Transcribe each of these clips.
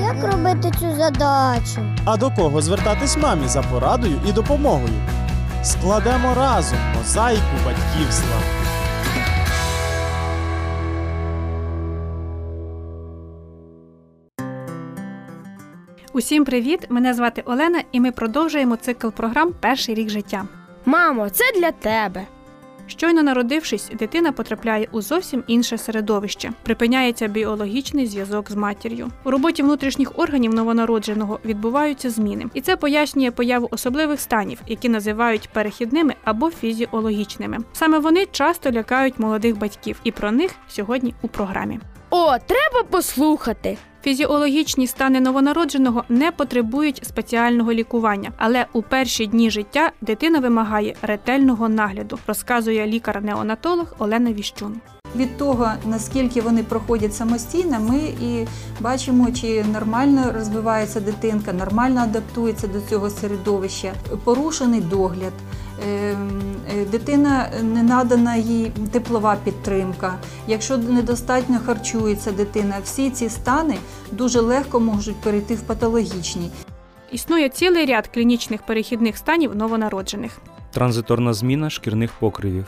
Як робити цю задачу? А до кого звертатись мамі за порадою і допомогою? Складемо разом мозаїку батьківства. Усім привіт! Мене звати Олена, і ми продовжуємо цикл програм Перший рік життя. Мамо, це для тебе. Щойно народившись, дитина потрапляє у зовсім інше середовище. Припиняється біологічний зв'язок з матір'ю. У роботі внутрішніх органів новонародженого відбуваються зміни, і це пояснює появу особливих станів, які називають перехідними або фізіологічними. Саме вони часто лякають молодих батьків, і про них сьогодні у програмі. О, треба послухати. Фізіологічні стани новонародженого не потребують спеціального лікування, але у перші дні життя дитина вимагає ретельного нагляду, розказує лікар-неонатолог Олена Віщун. Від того, наскільки вони проходять самостійно, ми і бачимо, чи нормально розвивається дитинка, нормально адаптується до цього середовища, порушений догляд. Е, Дитина не надана їй теплова підтримка. Якщо недостатньо харчується дитина, всі ці стани дуже легко можуть перейти в патологічні. Існує цілий ряд клінічних перехідних станів новонароджених. Транзиторна зміна шкірних покривів.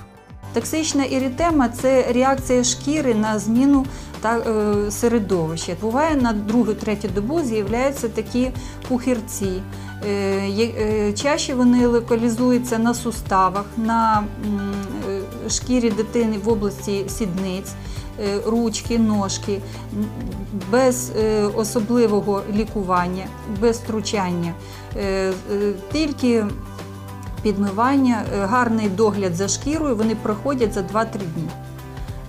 Токсична іритема це реакція шкіри на зміну та е, середовища. Буває на другу-третю добу з'являються такі пухирці. Е, е, чаще вони локалізуються на суставах, на е, шкірі дитини в області сідниць. Ручки, ножки без особливого лікування, без втручання, тільки підмивання, гарний догляд за шкірою вони проходять за 2-3 дні.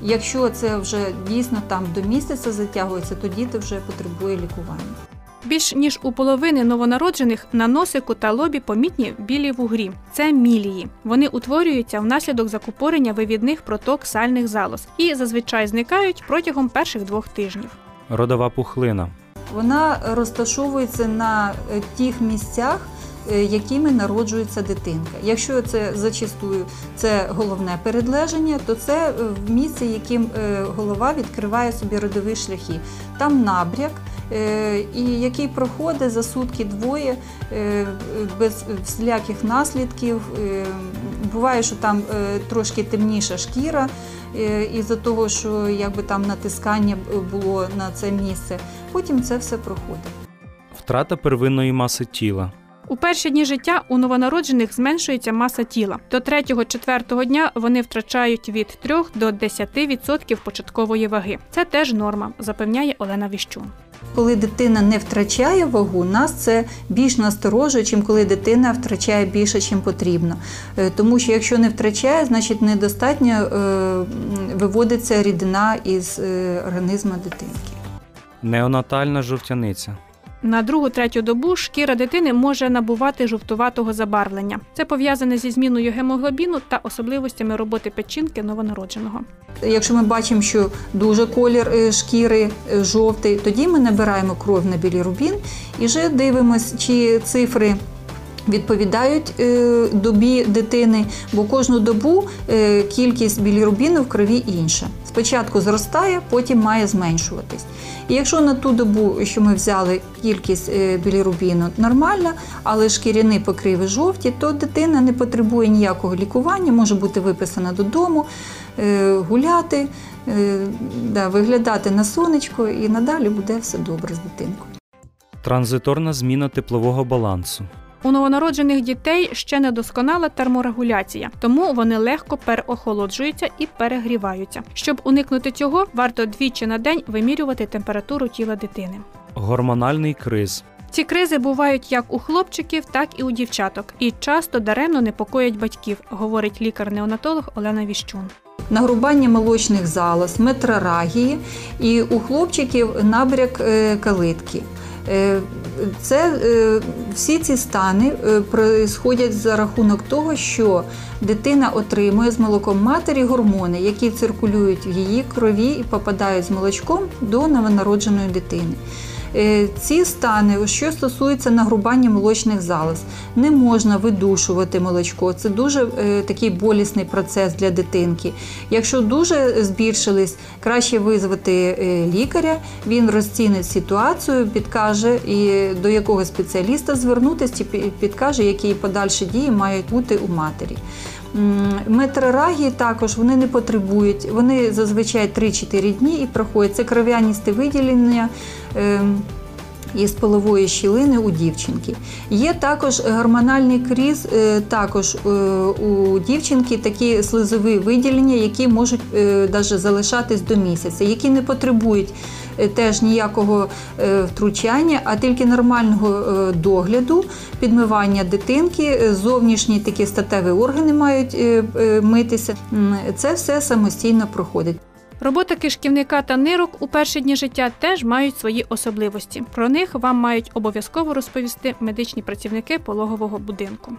Якщо це вже дійсно там до місяця затягується, то діти вже потребує лікування. Більш ніж у половини новонароджених на носику та лобі помітні білі вугрі. Це мілії. Вони утворюються внаслідок закупорення вивідних проток сальних залоз і зазвичай зникають протягом перших двох тижнів. Родова пухлина. Вона розташовується на е, тих місцях, якими народжується дитинка. Якщо це зачастую це головне передлеження, то це е, в місці, яким е, голова відкриває собі родові шляхи. Там набряк, е, і який проходить за сутки двоє е, без всіляких наслідків. Е, Буває, що там е, трошки темніша шкіра, е, із-за того, що якби там натискання було на це місце. Потім це все проходить. Втрата первинної маси тіла. У перші дні життя у новонароджених зменшується маса тіла. До 3-4 дня вони втрачають від 3 до 10% початкової ваги. Це теж норма, запевняє Олена Віщун. Коли дитина не втрачає вагу, нас це більш насторожує, чим коли дитина втрачає більше, чим потрібно. Е, Тому що якщо не втрачає, значить недостатньо е, виводиться рідина із е, організму дитинки. Неонатальна жовтяниця. На другу-третю добу шкіра дитини може набувати жовтуватого забарвлення. Це пов'язане зі зміною гемоглобіну та особливостями роботи печінки новонародженого. Якщо ми бачимо, що дуже колір е, шкіри е, жовтий, тоді ми набираємо кров на білірубін і вже дивимося, чи цифри. Відповідають е, добі дитини, бо кожну добу е, кількість білірубіну в крові інша. Спочатку зростає, потім має зменшуватись. І якщо на ту добу, що ми взяли кількість е, білірубіну нормальна, але шкіряні покриви жовті, то дитина не потребує ніякого лікування, може бути виписана додому, гуляти, виглядати на сонечко, і надалі буде все добре з дитинкою. Транзиторна зміна теплового балансу. У новонароджених дітей ще не досконала терморегуляція, тому вони легко переохолоджуються і перегріваються. Щоб уникнути цього, варто двічі на день вимірювати температуру тіла дитини. Гормональний криз. Ці кризи бувають як у хлопчиків, так і у дівчаток, і часто даремно непокоять батьків, говорить лікар-неонатолог Олена Віщун. Нагрубання молочних залоз, метрорагії і у хлопчиків набряк е, калитки. Е, Це е, всі ці стани е, происходять за рахунок того, що дитина отримує з молоком матері гормони, які циркулюють в її крові і попадають з молочком до новонародженої дитини. Е, Ці стани, що стосується нагрубання молочних залоз, не можна видушувати молочко. Це дуже е, такий болісний процес для дитинки. Якщо дуже збільшились, краще визвати е, лікаря. Він розцінить ситуацію, підкаже і до якого спеціаліста звернутися, підкаже, які подальші дії мають бути у матері. М, Метрорагі також вони не потребують. Вони зазвичай 3-4 дні і проходять. Це кров'яністе виділення. Із полової щілини у дівчинки. Є також гормональний кріз, е, також е, у дівчинки такі слизові виділення, які можуть навіть залишатись до місяця, які не потребують е, теж ніякого е, втручання, а тільки нормального е, догляду, підмивання дитинки, е, зовнішні такі статеві органи мають е, е, митися. Це все самостійно проходить. Робота кишківника та нирок у перші дні життя теж мають свої особливості. Про них вам мають обов'язково розповісти медичні працівники пологового будинку.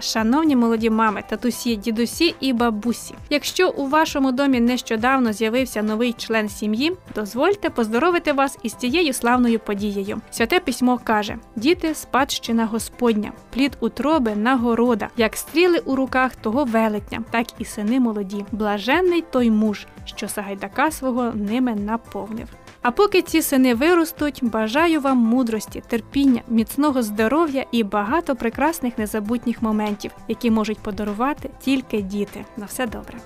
Шановні молоді мами, татусі, дідусі і бабусі. Якщо у вашому домі нещодавно з'явився новий член сім'ї, дозвольте поздоровити вас із цією славною подією. Святе письмо каже: діти спадщина Господня, плід утроби нагорода, як стріли у руках того велетня, так і сини молоді. Блаженний той муж, що Сагайдака свого ними наповнив. А поки ці сини виростуть, бажаю вам мудрості, терпіння, міцного здоров'я і багато прекрасних незабутніх моментів, які можуть подарувати тільки діти. На все добре.